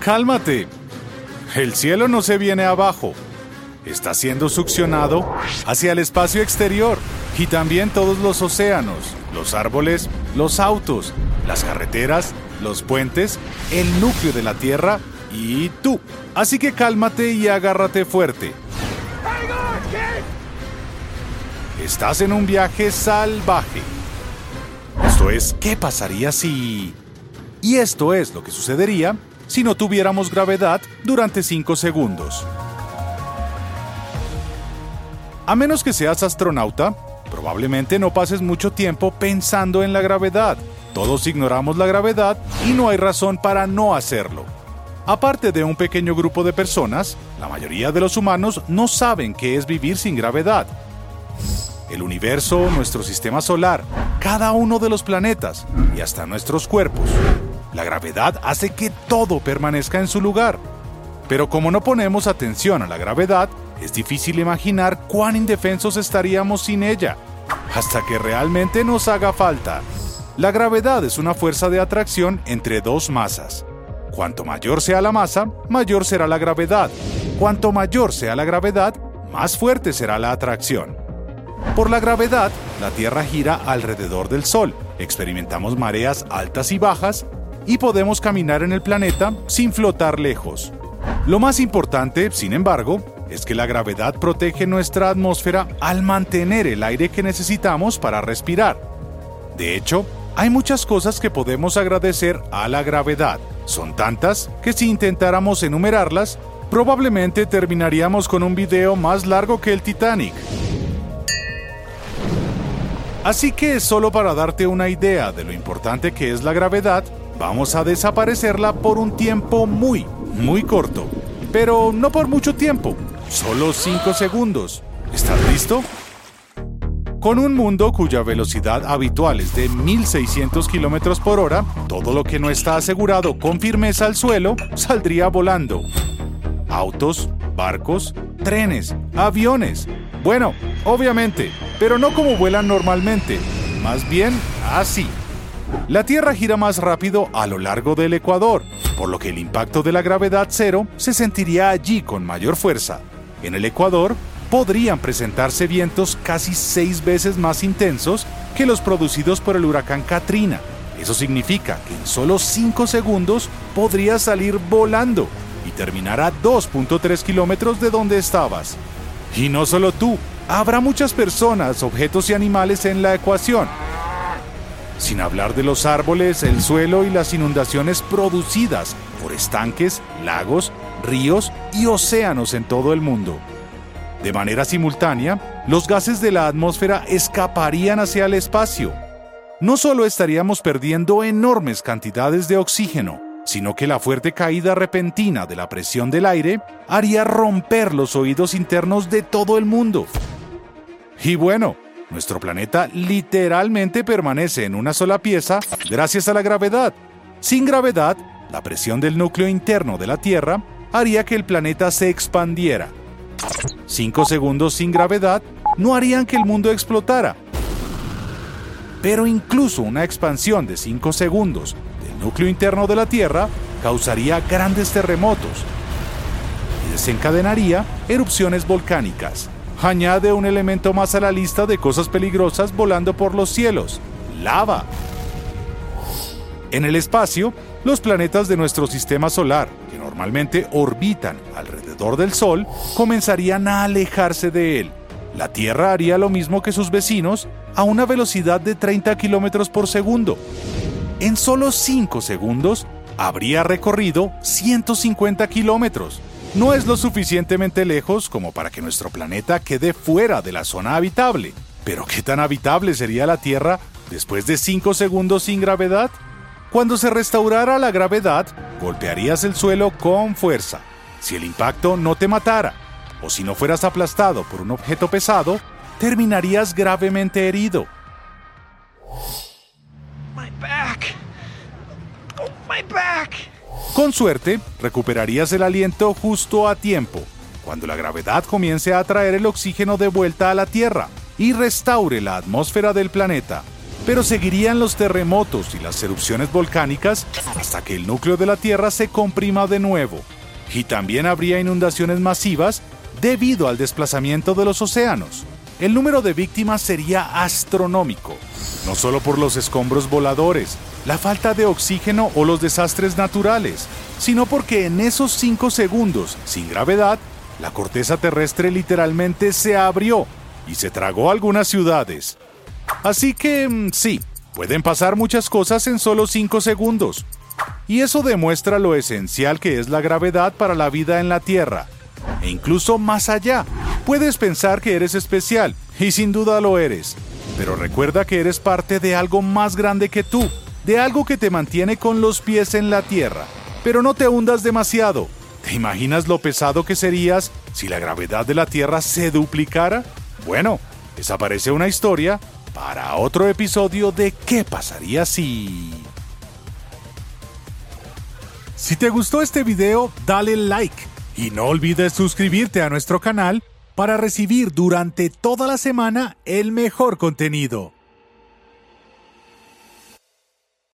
Cálmate. El cielo no se viene abajo. Está siendo succionado hacia el espacio exterior y también todos los océanos, los árboles, los autos, las carreteras, los puentes, el núcleo de la Tierra y tú. Así que cálmate y agárrate fuerte. Estás en un viaje salvaje. Esto es, ¿qué pasaría si... Y esto es lo que sucedería si no tuviéramos gravedad durante 5 segundos. A menos que seas astronauta, probablemente no pases mucho tiempo pensando en la gravedad. Todos ignoramos la gravedad y no hay razón para no hacerlo. Aparte de un pequeño grupo de personas, la mayoría de los humanos no saben qué es vivir sin gravedad. El universo, nuestro sistema solar, cada uno de los planetas y hasta nuestros cuerpos. La gravedad hace que todo permanezca en su lugar. Pero como no ponemos atención a la gravedad, es difícil imaginar cuán indefensos estaríamos sin ella, hasta que realmente nos haga falta. La gravedad es una fuerza de atracción entre dos masas. Cuanto mayor sea la masa, mayor será la gravedad. Cuanto mayor sea la gravedad, más fuerte será la atracción. Por la gravedad, la Tierra gira alrededor del Sol, experimentamos mareas altas y bajas y podemos caminar en el planeta sin flotar lejos. Lo más importante, sin embargo, es que la gravedad protege nuestra atmósfera al mantener el aire que necesitamos para respirar. De hecho, hay muchas cosas que podemos agradecer a la gravedad. Son tantas que si intentáramos enumerarlas, probablemente terminaríamos con un video más largo que el Titanic. Así que solo para darte una idea de lo importante que es la gravedad, vamos a desaparecerla por un tiempo muy, muy corto. Pero no por mucho tiempo, solo 5 segundos. ¿Estás listo? Con un mundo cuya velocidad habitual es de 1600 km por hora, todo lo que no está asegurado con firmeza al suelo saldría volando. Autos, barcos, trenes, aviones. Bueno, obviamente, pero no como vuelan normalmente, más bien así. La Tierra gira más rápido a lo largo del ecuador, por lo que el impacto de la gravedad cero se sentiría allí con mayor fuerza. En el ecuador podrían presentarse vientos casi seis veces más intensos que los producidos por el huracán Katrina. Eso significa que en solo 5 segundos podrías salir volando y terminar a 2.3 kilómetros de donde estabas. Y no solo tú, habrá muchas personas, objetos y animales en la ecuación. Sin hablar de los árboles, el suelo y las inundaciones producidas por estanques, lagos, ríos y océanos en todo el mundo. De manera simultánea, los gases de la atmósfera escaparían hacia el espacio. No solo estaríamos perdiendo enormes cantidades de oxígeno, sino que la fuerte caída repentina de la presión del aire haría romper los oídos internos de todo el mundo. Y bueno, nuestro planeta literalmente permanece en una sola pieza gracias a la gravedad. Sin gravedad, la presión del núcleo interno de la Tierra haría que el planeta se expandiera. Cinco segundos sin gravedad no harían que el mundo explotara. Pero incluso una expansión de 5 segundos del núcleo interno de la Tierra causaría grandes terremotos y desencadenaría erupciones volcánicas. Añade un elemento más a la lista de cosas peligrosas volando por los cielos, lava. En el espacio, los planetas de nuestro sistema solar, que normalmente orbitan alrededor del Sol, comenzarían a alejarse de él. La Tierra haría lo mismo que sus vecinos a una velocidad de 30 kilómetros por segundo. En solo 5 segundos, habría recorrido 150 kilómetros. No es lo suficientemente lejos como para que nuestro planeta quede fuera de la zona habitable. Pero ¿qué tan habitable sería la Tierra después de 5 segundos sin gravedad? Cuando se restaurara la gravedad, golpearías el suelo con fuerza. Si el impacto no te matara, o si no fueras aplastado por un objeto pesado, terminarías gravemente herido. My back. Oh, my back. Con suerte, recuperarías el aliento justo a tiempo, cuando la gravedad comience a atraer el oxígeno de vuelta a la Tierra y restaure la atmósfera del planeta. Pero seguirían los terremotos y las erupciones volcánicas hasta que el núcleo de la Tierra se comprima de nuevo. Y también habría inundaciones masivas debido al desplazamiento de los océanos. El número de víctimas sería astronómico, no solo por los escombros voladores, la falta de oxígeno o los desastres naturales, sino porque en esos 5 segundos, sin gravedad, la corteza terrestre literalmente se abrió y se tragó algunas ciudades. Así que mm, sí, pueden pasar muchas cosas en solo 5 segundos. Y eso demuestra lo esencial que es la gravedad para la vida en la Tierra. E incluso más allá, puedes pensar que eres especial, y sin duda lo eres. Pero recuerda que eres parte de algo más grande que tú, de algo que te mantiene con los pies en la Tierra. Pero no te hundas demasiado. ¿Te imaginas lo pesado que serías si la gravedad de la Tierra se duplicara? Bueno, desaparece una historia para otro episodio de ¿Qué pasaría si...? Si te gustó este video, dale like y no olvides suscribirte a nuestro canal para recibir durante toda la semana el mejor contenido.